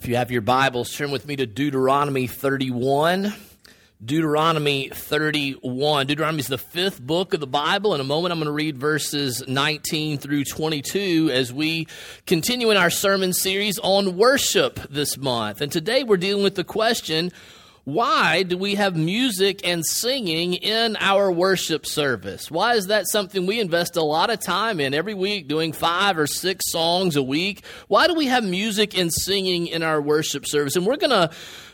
If you have your Bibles, turn with me to Deuteronomy 31. Deuteronomy 31. Deuteronomy is the fifth book of the Bible. In a moment, I'm going to read verses 19 through 22 as we continue in our sermon series on worship this month. And today we're dealing with the question why do we have music and singing in our worship service? Why is that something we invest a lot of time in every week, doing five or six songs a week? Why do we have music and singing in our worship service? And we're going to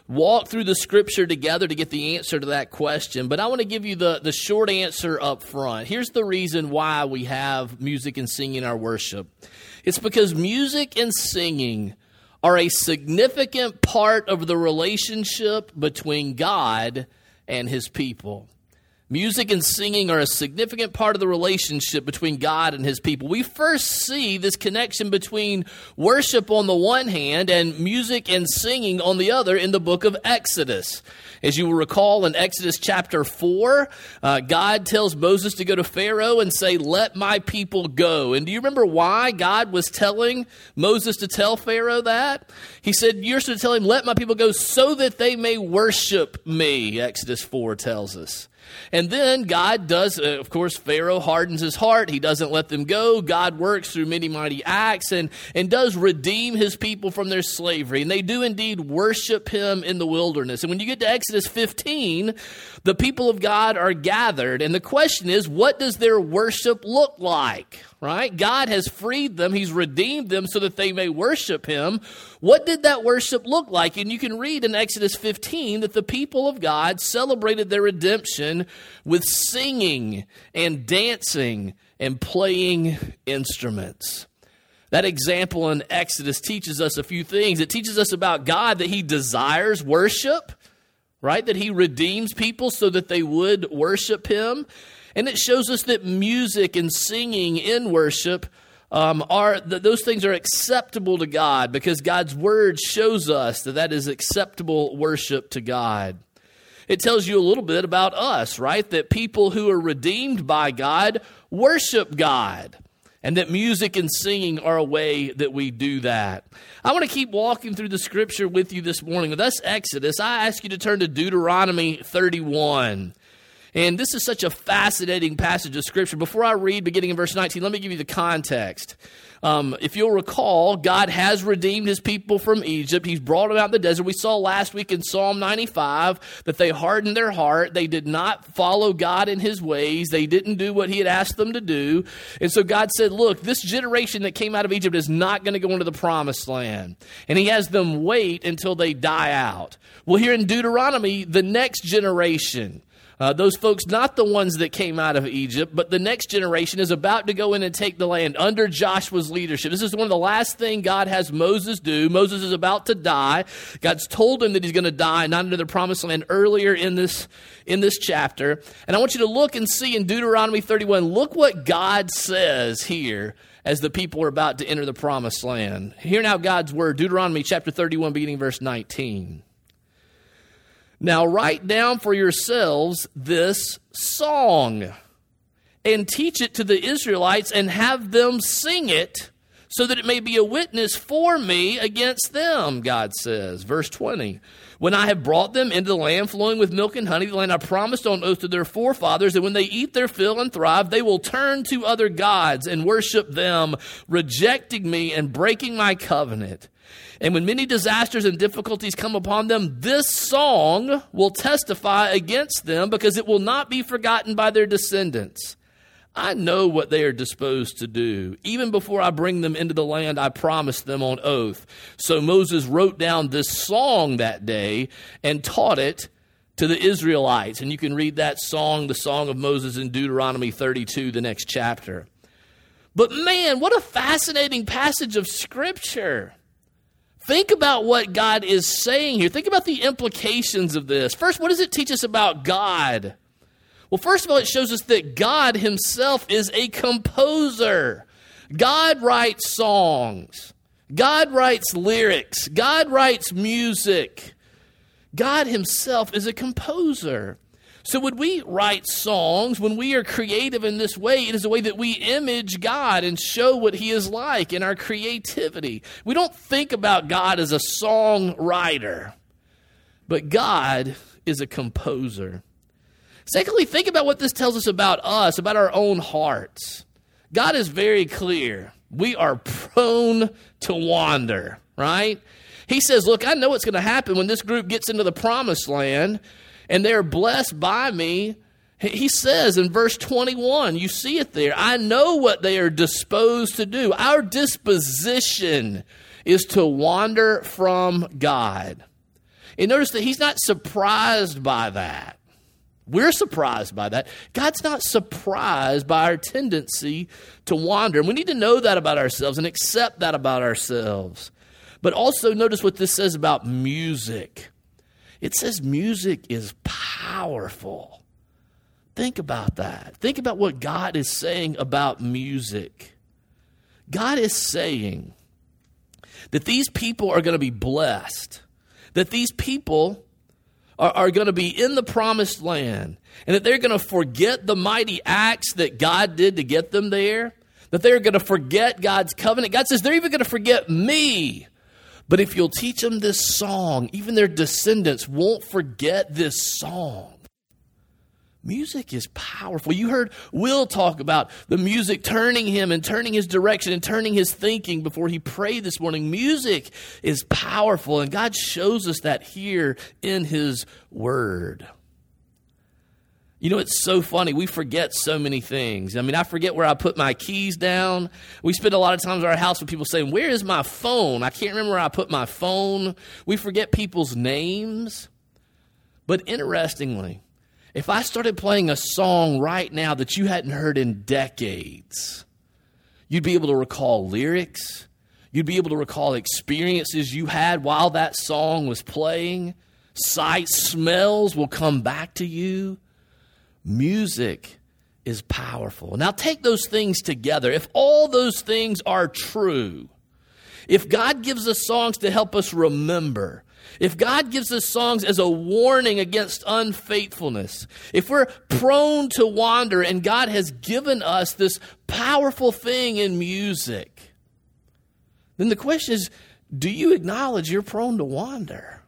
walk through the scripture together to get the answer to that question. But I want to give you the, the short answer up front. Here's the reason why we have music and singing in our worship it's because music and singing are a significant part of the relationship between God and his people. Music and singing are a significant part of the relationship between God and his people. We first see this connection between worship on the one hand and music and singing on the other in the book of Exodus. As you will recall in Exodus chapter 4, uh, God tells Moses to go to Pharaoh and say, Let my people go. And do you remember why God was telling Moses to tell Pharaoh that? He said, You're to tell him, Let my people go so that they may worship me, Exodus 4 tells us. And then God does, uh, of course, Pharaoh hardens his heart. He doesn't let them go. God works through many mighty acts and, and does redeem his people from their slavery. And they do indeed worship him in the wilderness. And when you get to Exodus 15, the people of God are gathered. And the question is, what does their worship look like? Right? God has freed them, He's redeemed them so that they may worship Him. What did that worship look like? And you can read in Exodus 15 that the people of God celebrated their redemption with singing and dancing and playing instruments. That example in Exodus teaches us a few things. It teaches us about God that He desires worship, right? That He redeems people so that they would worship Him. And it shows us that music and singing in worship um, are that those things are acceptable to God because God's word shows us that that is acceptable worship to God. It tells you a little bit about us, right? That people who are redeemed by God worship God and that music and singing are a way that we do that. I want to keep walking through the scripture with you this morning. That's Exodus. I ask you to turn to Deuteronomy 31. And this is such a fascinating passage of Scripture. Before I read, beginning in verse 19, let me give you the context. Um, if you'll recall, God has redeemed his people from Egypt. He's brought them out in the desert. We saw last week in Psalm 95 that they hardened their heart. They did not follow God in his ways. They didn't do what he had asked them to do. And so God said, Look, this generation that came out of Egypt is not going to go into the promised land. And he has them wait until they die out. Well, here in Deuteronomy, the next generation, uh, those folks, not the ones that came out of Egypt, but the next generation is about to go in and take the land under Joshua's leadership. This is one of the last thing God has Moses do. Moses is about to die. God's told him that he's going to die, not into the promised land earlier in this in this chapter. And I want you to look and see in Deuteronomy 31. Look what God says here as the people are about to enter the promised land. Hear now God's word, Deuteronomy chapter 31, beginning verse 19. Now write down for yourselves this song and teach it to the Israelites and have them sing it so that it may be a witness for me against them, God says. Verse 20. When I have brought them into the land flowing with milk and honey, the land I promised on oath to their forefathers, that when they eat their fill and thrive, they will turn to other gods and worship them, rejecting me and breaking my covenant. And when many disasters and difficulties come upon them, this song will testify against them because it will not be forgotten by their descendants. I know what they are disposed to do. Even before I bring them into the land I promised them on oath. So Moses wrote down this song that day and taught it to the Israelites. And you can read that song, the Song of Moses, in Deuteronomy 32, the next chapter. But man, what a fascinating passage of Scripture. Think about what God is saying here. Think about the implications of this. First, what does it teach us about God? Well, first of all, it shows us that God Himself is a composer. God writes songs, God writes lyrics, God writes music. God Himself is a composer. So, when we write songs, when we are creative in this way, it is a way that we image God and show what He is like in our creativity. We don't think about God as a songwriter, but God is a composer. Secondly, think about what this tells us about us, about our own hearts. God is very clear. We are prone to wander, right? He says, Look, I know what's going to happen when this group gets into the promised land and they're blessed by me. He says in verse 21, you see it there. I know what they are disposed to do. Our disposition is to wander from God. And notice that he's not surprised by that. We're surprised by that. God's not surprised by our tendency to wander. And we need to know that about ourselves and accept that about ourselves. But also notice what this says about music. It says music is powerful. Think about that. Think about what God is saying about music. God is saying that these people are going to be blessed, that these people are, are going to be in the promised land, and that they're going to forget the mighty acts that God did to get them there, that they're going to forget God's covenant. God says they're even going to forget me but if you'll teach them this song, even their descendants won't forget this song. Music is powerful. You heard Will talk about the music turning him and turning his direction and turning his thinking before he prayed this morning. Music is powerful, and God shows us that here in His Word. You know, it's so funny. We forget so many things. I mean, I forget where I put my keys down. We spend a lot of times at our house with people saying, Where is my phone? I can't remember where I put my phone. We forget people's names. But interestingly, if I started playing a song right now that you hadn't heard in decades, you'd be able to recall lyrics. You'd be able to recall experiences you had while that song was playing. Sights, smells will come back to you. Music is powerful. Now, take those things together. If all those things are true, if God gives us songs to help us remember, if God gives us songs as a warning against unfaithfulness, if we're prone to wander and God has given us this powerful thing in music, then the question is do you acknowledge you're prone to wander?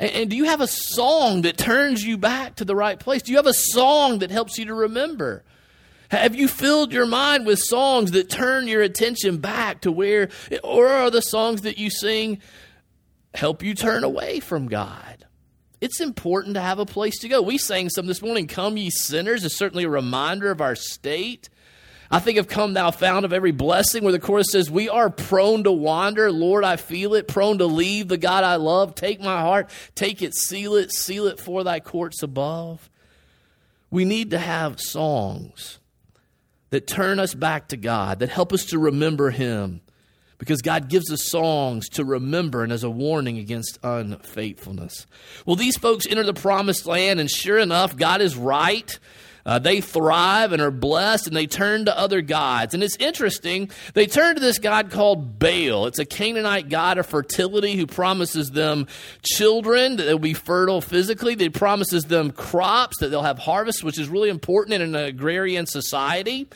And, and do you have a song that turns you back to the right place? Do you have a song that helps you to remember? Have you filled your mind with songs that turn your attention back to where, or are the songs that you sing help you turn away from God? It's important to have a place to go. We sang some this morning, Come Ye Sinners, is certainly a reminder of our state. I think of Come Thou Fount of Every Blessing, where the chorus says, We are prone to wander. Lord, I feel it. Prone to leave the God I love. Take my heart, take it, seal it, seal it for thy courts above. We need to have songs that turn us back to God, that help us to remember Him, because God gives us songs to remember and as a warning against unfaithfulness. Well, these folks enter the promised land, and sure enough, God is right. Uh, they thrive and are blessed and they turn to other gods. And it's interesting, they turn to this god called Baal. It's a Canaanite god of fertility who promises them children that they'll be fertile physically. They promises them crops that they'll have harvest, which is really important in an agrarian society.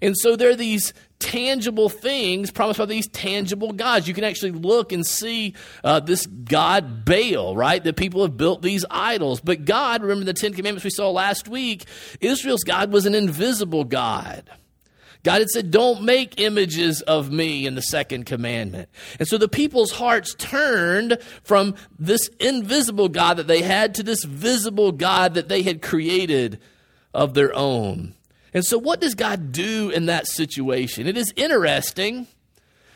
And so there are these tangible things promised by these tangible gods. You can actually look and see uh, this God Baal, right? That people have built these idols. But God, remember the Ten Commandments we saw last week, Israel's God was an invisible God. God had said, Don't make images of me in the second commandment. And so the people's hearts turned from this invisible God that they had to this visible God that they had created of their own. And so, what does God do in that situation? It is interesting.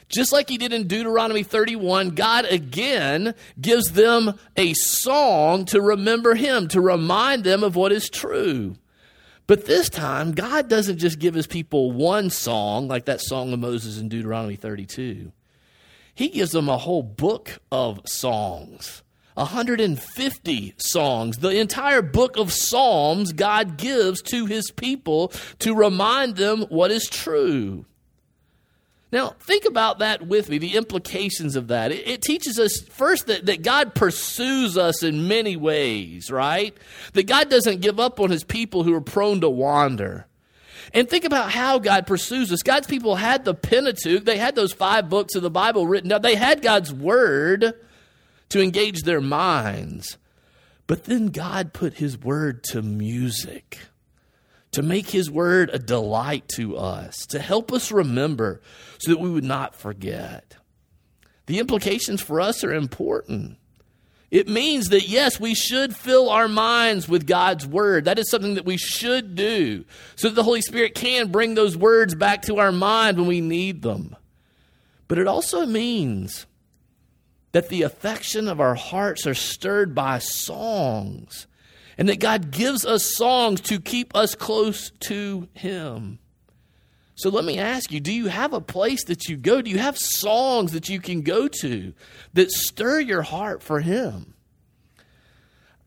Just like he did in Deuteronomy 31, God again gives them a song to remember him, to remind them of what is true. But this time, God doesn't just give his people one song, like that song of Moses in Deuteronomy 32. He gives them a whole book of songs. 150 songs. The entire book of Psalms God gives to his people to remind them what is true. Now, think about that with me, the implications of that. It, it, teaches us first that, that God pursues us in many ways, right? That God doesn't give up on his people who are prone to wander. And think about how God pursues us. God's people had the Pentateuch, they had those five books of the Bible written down, they had God's word to engage their minds. But then God put his word to music to make his word a delight to us, to help us remember so that we would not forget. The implications for us are important. It means that, yes, we should fill our minds with God's Word. That is something that we should do so that the Holy Spirit can bring those words back to our mind when we need them. But it also means that the affection of our hearts are stirred by songs and that God gives us songs to keep us close to Him. So let me ask you do you have a place that you go? Do you have songs that you can go to that stir your heart for Him?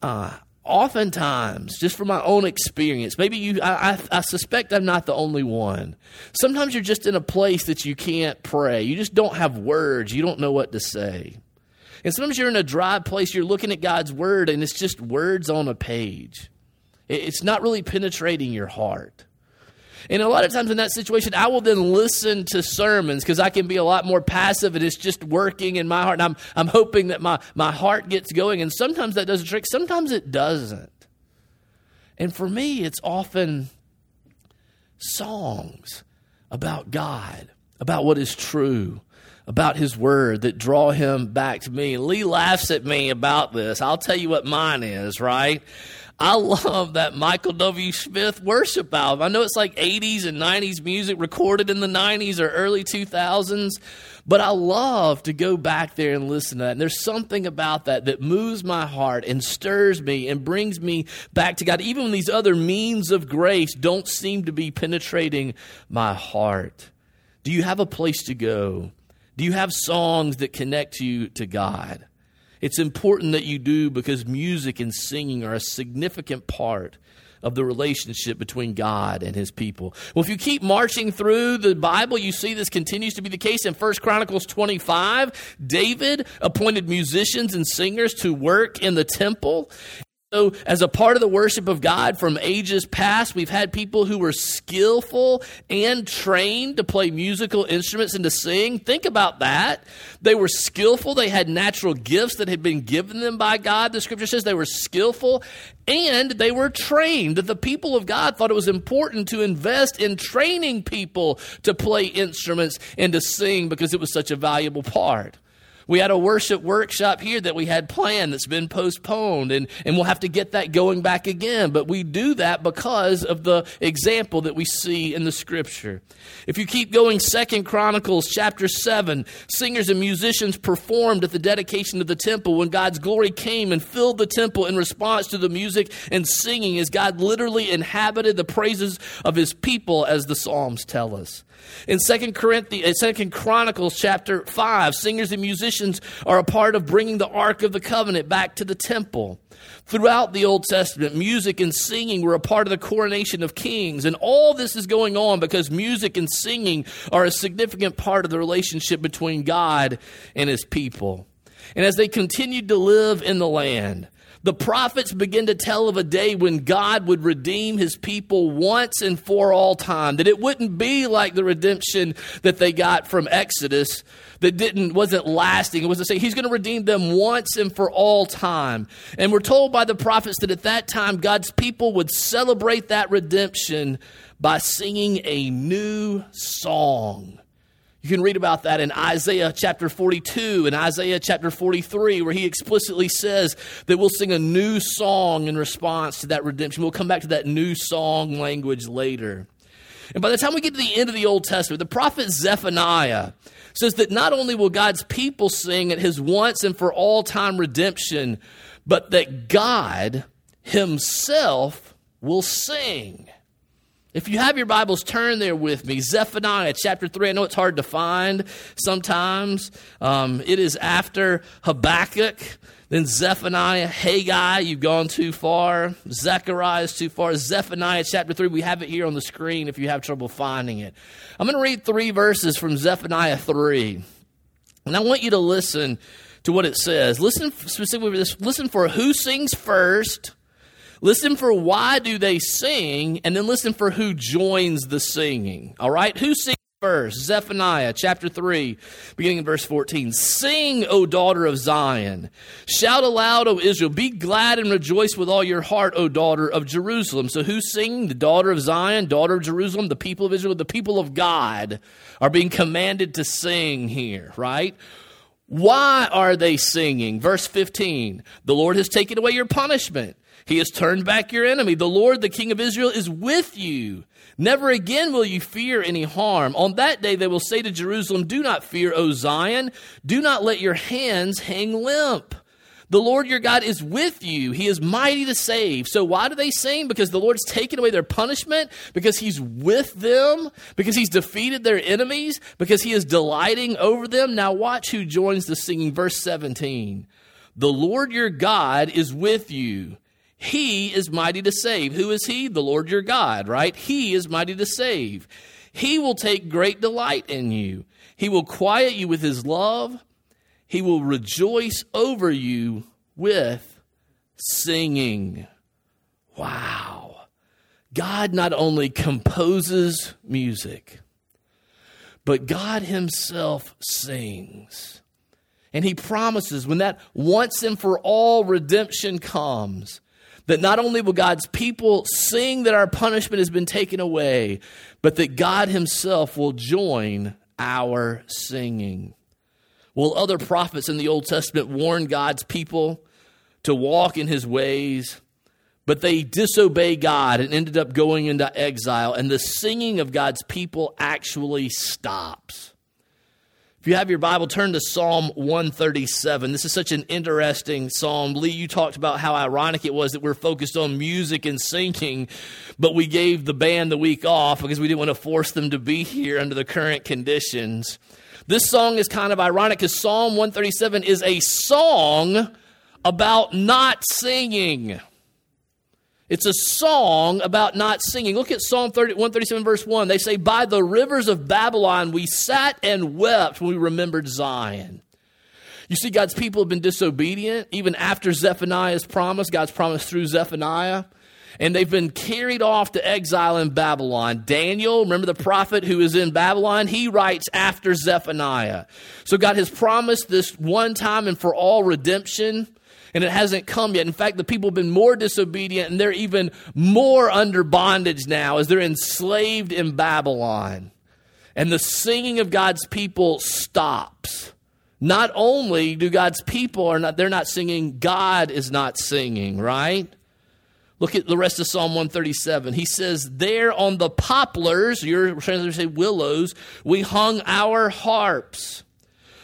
Uh, oftentimes, just from my own experience, maybe you, I, I, I, suspect I'm not the only one. Sometimes you're just in a place that you can't pray. You just don't have words. You don't know what to say. And sometimes you're in a dry place, you're looking at God's word, and it's just words on a page. It's not really penetrating your heart. And a lot of times in that situation, I will then listen to sermons because I can be a lot more passive and it's just working in my heart. And I'm, I'm hoping that my, my heart gets going. And sometimes that does a trick, sometimes it doesn't. And for me, it's often songs about God, about what is true, about his word that draw him back to me. Lee laughs at me about this. I'll tell you what mine is, right? I love that Michael W. Smith worship album. I know it's like 80s and 90s music recorded in the 90s or early 2000s, but I love to go back there and listen to that. And there's something about that that moves my heart and stirs me and brings me back to God, even when these other means of grace don't seem to be penetrating my heart. Do you have a place to go? Do you have songs that connect you to God? It's important that you do because music and singing are a significant part of the relationship between God and his people. Well, if you keep marching through the Bible, you see this continues to be the case in 1 Chronicles 25. David appointed musicians and singers to work in the temple. So, as a part of the worship of God from ages past, we've had people who were skillful and trained to play musical instruments and to sing. Think about that. They were skillful, they had natural gifts that had been given them by God. The scripture says they were skillful and they were trained. The people of God thought it was important to invest in training people to play instruments and to sing because it was such a valuable part. We had a worship workshop here that we had planned that's been postponed, and, and we'll have to get that going back again. But we do that because of the example that we see in the scripture. If you keep going, Second Chronicles chapter 7, singers and musicians performed at the dedication of the temple when God's glory came and filled the temple in response to the music and singing as God literally inhabited the praises of his people, as the Psalms tell us. In Second Corinthians, Second Chronicles chapter 5, singers and musicians are a part of bringing the Ark of the Covenant back to the temple. Throughout the Old Testament, music and singing were a part of the coronation of kings. And all this is going on because music and singing are a significant part of the relationship between God and his people. And as they continued to live in the land, the prophets begin to tell of a day when God would redeem his people once and for all time. That it wouldn't be like the redemption that they got from Exodus that didn't wasn't lasting. It was to say he's going to redeem them once and for all time. And we're told by the prophets that at that time God's people would celebrate that redemption by singing a new song. You can read about that in Isaiah chapter 42 and Isaiah chapter 43, where he explicitly says that we'll sing a new song in response to that redemption. We'll come back to that new song language later. And by the time we get to the end of the Old Testament, the prophet Zephaniah says that not only will God's people sing at his once and for all time redemption, but that God himself will sing. If you have your Bibles, turn there with me. Zephaniah chapter 3. I know it's hard to find sometimes. Um, it is after Habakkuk, then Zephaniah, Haggai, you've gone too far. Zechariah is too far. Zephaniah chapter 3, we have it here on the screen if you have trouble finding it. I'm going to read three verses from Zephaniah 3. And I want you to listen to what it says. Listen specifically for this. Listen for who sings first Listen for why do they sing, and then listen for who joins the singing. All right? Who sings first? Zephaniah chapter 3, beginning in verse 14. Sing, O daughter of Zion. Shout aloud, O Israel. Be glad and rejoice with all your heart, O daughter of Jerusalem. So who's singing? The daughter of Zion, daughter of Jerusalem, the people of Israel, the people of God are being commanded to sing here, right? Why are they singing? Verse 15 The Lord has taken away your punishment. He has turned back your enemy. The Lord, the King of Israel, is with you. Never again will you fear any harm. On that day they will say to Jerusalem, Do not fear, O Zion. Do not let your hands hang limp. The Lord your God is with you. He is mighty to save. So why do they sing? Because the Lord's taken away their punishment? Because he's with them? Because he's defeated their enemies? Because he is delighting over them? Now watch who joins the singing. Verse 17. The Lord your God is with you. He is mighty to save. Who is He? The Lord your God, right? He is mighty to save. He will take great delight in you. He will quiet you with His love. He will rejoice over you with singing. Wow. God not only composes music, but God Himself sings. And He promises when that once and for all redemption comes, that not only will God's people sing that our punishment has been taken away, but that God Himself will join our singing. Well, other prophets in the Old Testament warned God's people to walk in His ways, but they disobey God and ended up going into exile, and the singing of God's people actually stops. If you have your Bible, turn to Psalm 137. This is such an interesting psalm. Lee, you talked about how ironic it was that we're focused on music and singing, but we gave the band the week off because we didn't want to force them to be here under the current conditions. This song is kind of ironic because Psalm 137 is a song about not singing. It's a song about not singing. Look at Psalm 30, 137, verse 1. They say, By the rivers of Babylon we sat and wept when we remembered Zion. You see, God's people have been disobedient, even after Zephaniah's promise, God's promise through Zephaniah. And they've been carried off to exile in Babylon. Daniel, remember the prophet who is in Babylon? He writes after Zephaniah. So God has promised this one time and for all redemption and it hasn't come yet. In fact, the people have been more disobedient and they're even more under bondage now as they're enslaved in Babylon. And the singing of God's people stops. Not only do God's people are not they're not singing, God is not singing, right? Look at the rest of Psalm 137. He says, There on the poplars, your translation say willows, we hung our harps.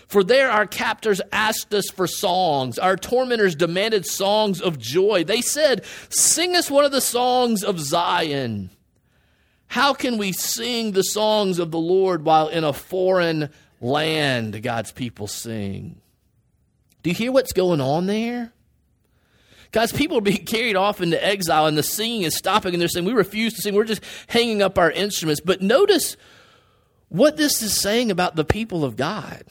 For there our captors asked us for songs. Our tormentors demanded songs of joy. They said, Sing us one of the songs of Zion. How can we sing the songs of the Lord while in a foreign land? God's people sing. Do you hear what's going on there? God's people are being carried off into exile and the singing is stopping and they're saying, We refuse to sing. We're just hanging up our instruments. But notice what this is saying about the people of God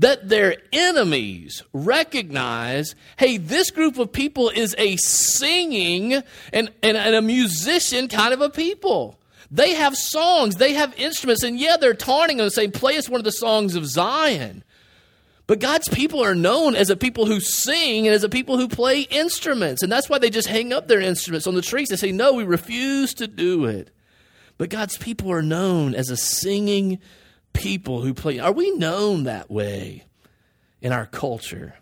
that their enemies recognize hey, this group of people is a singing and, and, and, a musician kind of a people. They have songs, they have instruments, and yeah, they're taunting them and saying, play us one of the songs of Zion. But God's people are known as a people who sing and as a people who play instruments. And that's why they just hang up their instruments on the trees. They say, no, we refuse to do it. But God's people are known as a singing people who play. Are we known that way in our culture?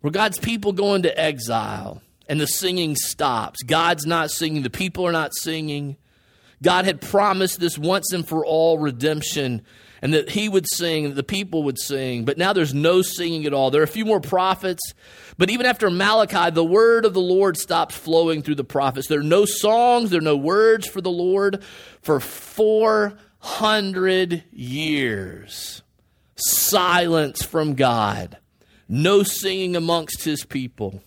Where God's people go into exile and the singing stops. God's not singing, the people are not singing. God had promised this once and for all redemption and that he would sing, that the people would sing. But now there's no singing at all. There are a few more prophets, but even after Malachi, the word of the Lord stops flowing through the prophets. There are no songs, there are no words for the Lord for 400 years. Silence from God, no singing amongst his people.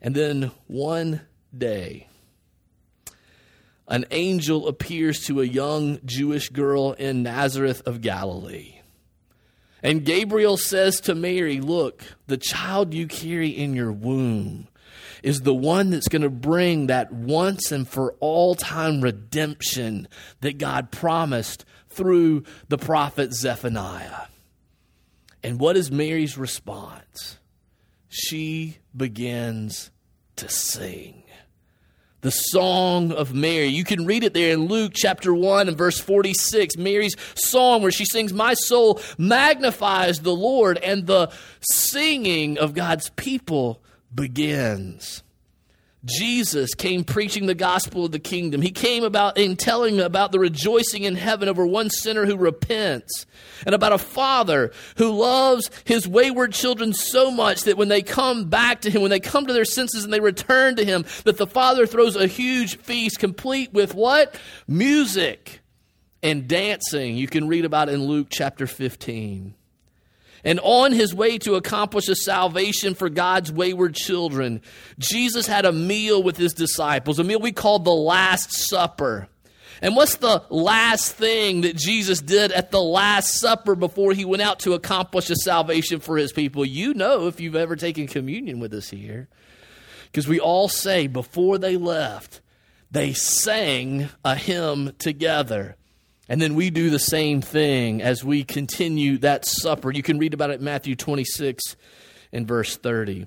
And then one day, an angel appears to a young Jewish girl in Nazareth of Galilee. And Gabriel says to Mary, Look, the child you carry in your womb is the one that's going to bring that once and for all time redemption that God promised through the prophet Zephaniah. And what is Mary's response? She begins to sing the song of Mary. You can read it there in Luke chapter 1 and verse 46. Mary's song where she sings, My soul magnifies the Lord, and the singing of God's people begins. Jesus came preaching the gospel of the kingdom. He came about in telling about the rejoicing in heaven over one sinner who repents and about a father who loves his wayward children so much that when they come back to him, when they come to their senses and they return to him, that the father throws a huge feast complete with what? Music and dancing. You can read about in Luke chapter 15. And on his way to accomplish a salvation for God's wayward children, Jesus had a meal with his disciples, a meal we call the Last Supper. And what's the last thing that Jesus did at the Last Supper before he went out to accomplish a salvation for his people? You know if you've ever taken communion with us here. Because we all say before they left, they sang a hymn together. And then we do the same thing as we continue that supper. You can read about it in Matthew 26 and verse 30.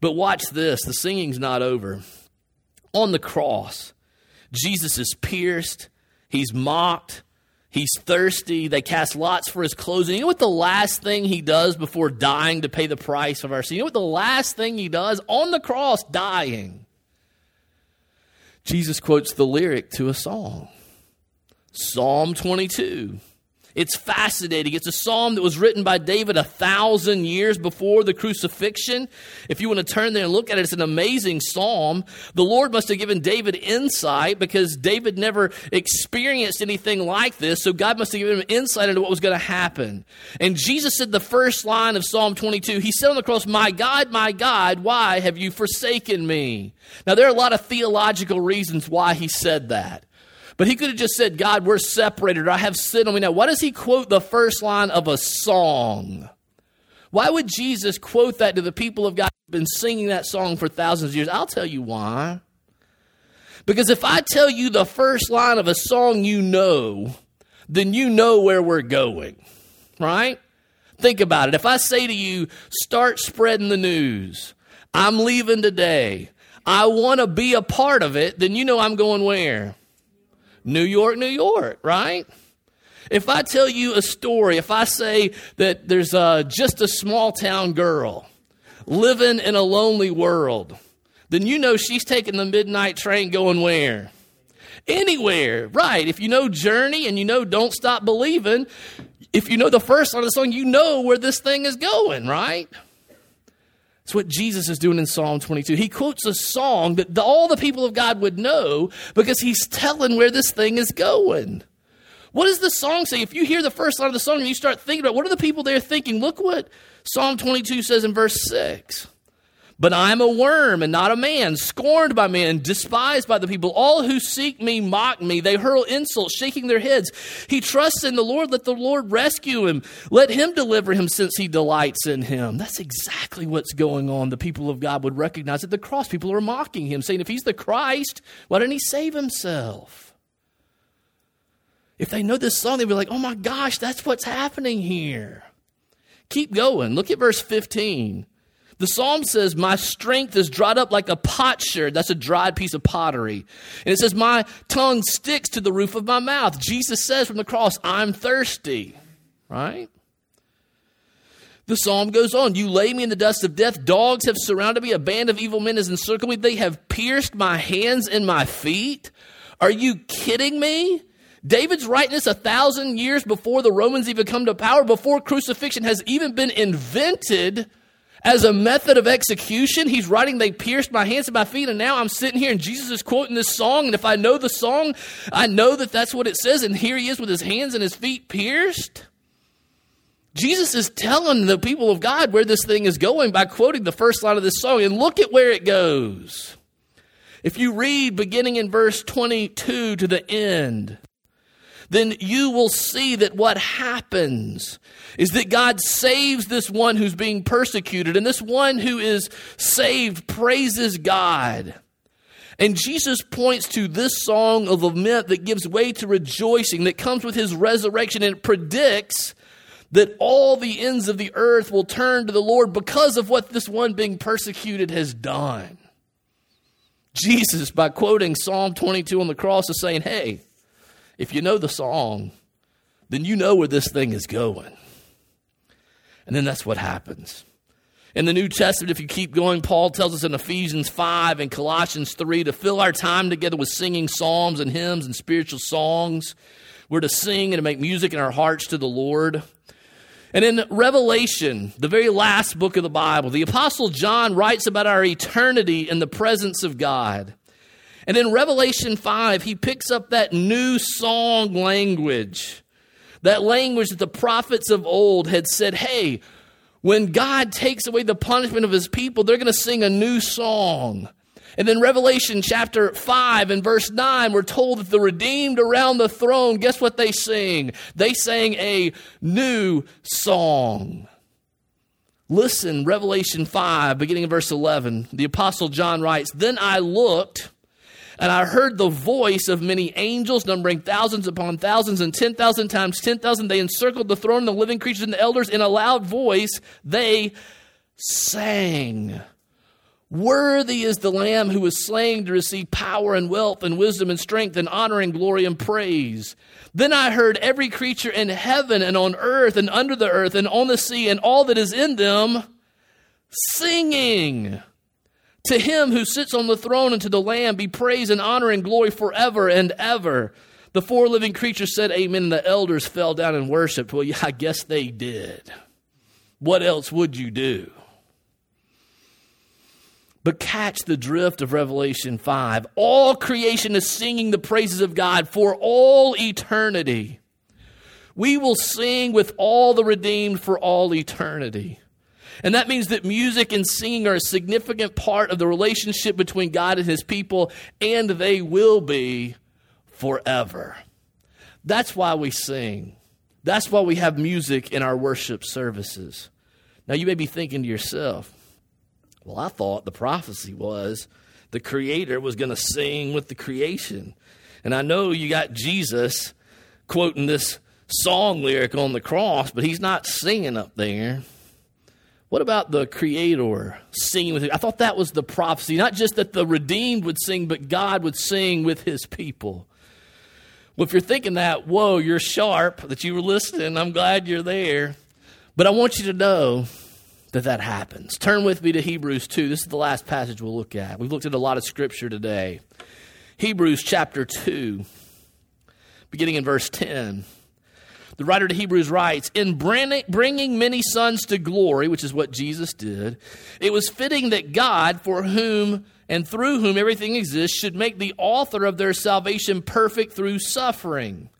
But watch this the singing's not over. On the cross, Jesus is pierced, he's mocked, he's thirsty. They cast lots for his clothes. And you know what the last thing he does before dying to pay the price of our sin? You know what the last thing he does on the cross, dying? Jesus quotes the lyric to a song. Psalm 22. It's fascinating. It's a psalm that was written by David a thousand years before the crucifixion. If you want to turn there and look at it, it's an amazing psalm. The Lord must have given David insight because David never experienced anything like this. So God must have given him insight into what was going to happen. And Jesus said the first line of Psalm 22, He said on the cross, My God, my God, why have you forsaken me? Now, there are a lot of theological reasons why he said that. But he could have just said, God, we're separated, I have sin on me now. Why does he quote the first line of a song? Why would Jesus quote that to the people of God who've been singing that song for thousands of years? I'll tell you why. Because if I tell you the first line of a song you know, then you know where we're going, right? Think about it. If I say to you, start spreading the news, I'm leaving today, I want to be a part of it, then you know I'm going where? New York, New York, right? If I tell you a story, if I say that there's uh, just a small town girl living in a lonely world, then you know she's taking the midnight train going where? Anywhere, right? If you know Journey and you know Don't Stop Believing, if you know the first line of the song, you know where this thing is going, right? It's what Jesus is doing in Psalm 22. He quotes a song that the, all the people of God would know because he's telling where this thing is going. What does the song say? If you hear the first line of the song and you start thinking about what are the people there thinking, look what Psalm 22 says in verse 6. But I am a worm and not a man, scorned by men, despised by the people. All who seek me mock me. They hurl insults, shaking their heads. He trusts in the Lord. Let the Lord rescue him. Let him deliver him since he delights in him. That's exactly what's going on. The people of God would recognize at the cross. People are mocking him, saying, if he's the Christ, why didn't he save himself? If they know this song, they'd be like, oh my gosh, that's what's happening here. Keep going. Look at verse 15. The psalm says, My strength is dried up like a potsherd. That's a dried piece of pottery. And it says, My tongue sticks to the roof of my mouth. Jesus says from the cross, I'm thirsty. Right? The psalm goes on You lay me in the dust of death. Dogs have surrounded me. A band of evil men has encircled me. They have pierced my hands and my feet. Are you kidding me? David's writing this a thousand years before the Romans even come to power, before crucifixion has even been invented as a method of execution. He's writing, They pierced my hands and my feet, and now I'm sitting here and Jesus is quoting this song. And if I know the song, I know that that's what it says. And here he is with his hands and his feet pierced. Jesus is telling the people of God where this thing is going by quoting the first line of this song. And look at where it goes. If you read beginning in verse 22 to the end, then you will see that what happens is that God saves this one who's being persecuted, and this one who is saved praises God. And Jesus points to this song of lament that gives way to rejoicing that comes with his resurrection and it predicts that all the ends of the earth will turn to the Lord because of what this one being persecuted has done. Jesus, by quoting Psalm 22 on the cross, is saying, Hey, if you know the song, then you know where this thing is going. And then that's what happens. In the New Testament, if you keep going, Paul tells us in Ephesians 5 and Colossians 3 to fill our time together with singing psalms and hymns and spiritual songs. We're to sing and to make music in our hearts to the Lord. And in Revelation, the very last book of the Bible, the Apostle John writes about our eternity in the presence of God. And in Revelation 5, he picks up that new song language, that language that the prophets of old had said, hey, when God takes away the punishment of his people, they're going to sing a new song. And then Revelation chapter 5 and verse 9, we're told that the redeemed around the throne, guess what they sing? They sang a new song. Listen, Revelation 5, beginning in verse 11, the Apostle John writes, Then I looked and I heard the voice of many angels, numbering thousands upon thousands and 10,000 times 10,000. They encircled the throne, the living creatures, and the elders. In a loud voice, they sang. Worthy is the Lamb who was slain to receive power and wealth and wisdom and strength and honor and glory and praise. Then I heard every creature in heaven and on earth and under the earth and on the sea and all that is in them singing. To him who sits on the throne and to the Lamb be praise and honor and glory forever and ever. The four living creatures said, Amen. The elders fell down and worshiped. Well, yeah, I guess they did. What else would you do? But catch the drift of Revelation 5. All creation is singing the praises of God for all eternity. We will sing with all the redeemed for all eternity. And that means that music and singing are a significant part of the relationship between God and his people, and they will be forever. That's why we sing. That's why we have music in our worship services. Now, you may be thinking to yourself, well, I thought the prophecy was the Creator was going to sing with the creation. And I know you got Jesus quoting this song lyric on the cross, but he's not singing up there. What about the Creator singing with you? I thought that was the prophecy, not just that the redeemed would sing, but God would sing with his people. Well, if you're thinking that, whoa, you're sharp that you were listening. I'm glad you're there. But I want you to know that that happens. Turn with me to Hebrews 2. This is the last passage we'll look at. We've looked at a lot of scripture today. Hebrews chapter 2, beginning in verse 10. The writer to Hebrews writes In bringing many sons to glory, which is what Jesus did, it was fitting that God, for whom and through whom everything exists, should make the author of their salvation perfect through suffering.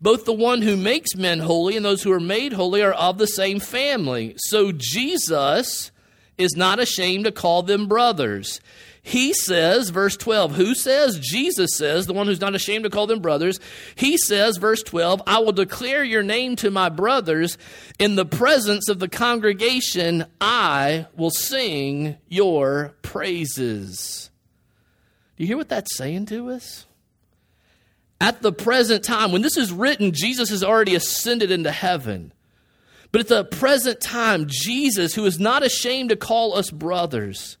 Both the one who makes men holy and those who are made holy are of the same family. So Jesus is not ashamed to call them brothers. He says, verse 12, who says? Jesus says, the one who's not ashamed to call them brothers. He says, verse 12, I will declare your name to my brothers. In the presence of the congregation, I will sing your praises. Do you hear what that's saying to us? At the present time, when this is written, Jesus has already ascended into heaven. But at the present time, Jesus, who is not ashamed to call us brothers,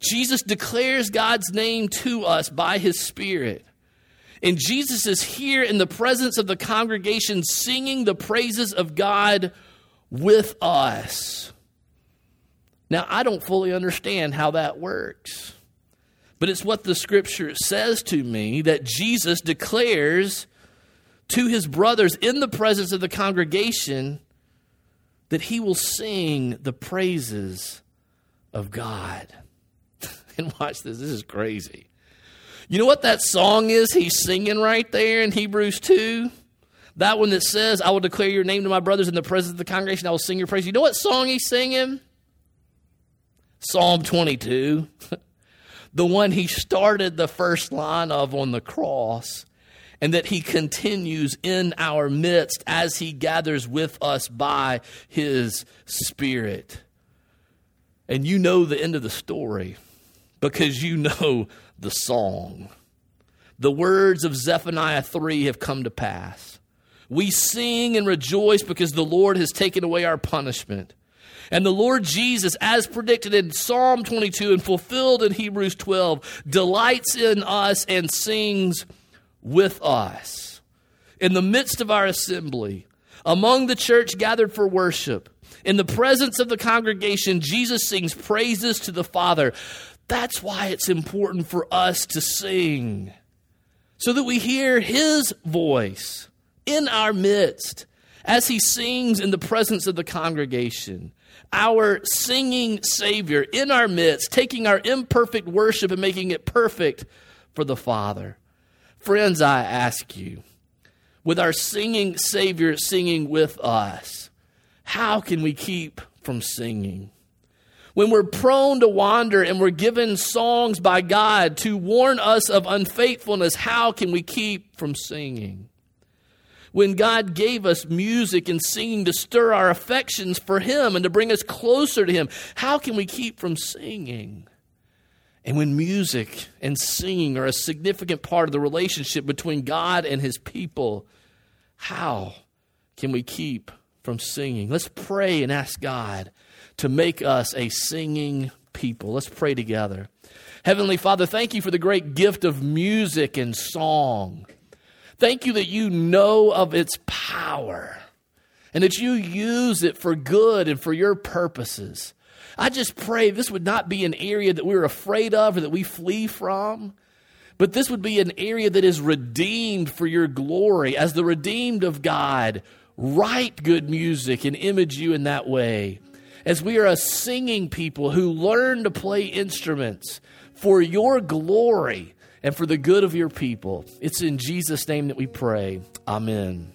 Jesus declares God's name to us by his Spirit. And Jesus is here in the presence of the congregation singing the praises of God with us. Now, I don't fully understand how that works. but it's what the scripture says to me that Jesus declares to his brothers in the presence of the congregation that he will sing the praises of God. watch this, this is crazy. You know what that song is he's singing right there in Hebrews 2? That one that says, I will declare your name to my brothers in the presence of the congregation, I will sing your praise. You know what song he's singing? Psalm 22. the one he started the first line of on the cross and that he continues in our midst as he gathers with us by his spirit. And you know the end of the story because you know the song. The words of Zephaniah 3 have come to pass. We sing and rejoice because the Lord has taken away our punishment. And the Lord Jesus, as predicted in Psalm 22 and fulfilled in Hebrews 12, delights in us and sings with us. In the midst of our assembly, among the church gathered for worship, in the presence of the congregation, Jesus sings praises to the Father. That's why it's important for us to sing, so that we hear His voice in our midst as He sings in the presence of the congregation. Our singing Savior in our midst, taking our imperfect worship and making it perfect for the Father. Friends, I ask you, with our singing Savior singing with us, how can we keep from singing? When we're prone to wander and we're given songs by God to warn us of unfaithfulness, how can we keep from singing? When God gave us music and singing to stir our affections for Him and to bring us closer to Him, how can we keep from singing? And when music and singing are a significant part of the relationship between God and his people, how can we keep from singing? Let's pray and ask God to make us a singing people. Let's pray together. Heavenly Father, thank you for the great gift of music and song. Thank you that you know of its power and that you use it for good and for your purposes. I just pray this would not be an area that we're afraid of or that we flee from, but this would be an area that is redeemed for your glory. As the redeemed of God, write good music and image you in that way. As we are a singing people who learn to play instruments for your glory and for the good of your people. It's in Jesus' name that we pray. Amen.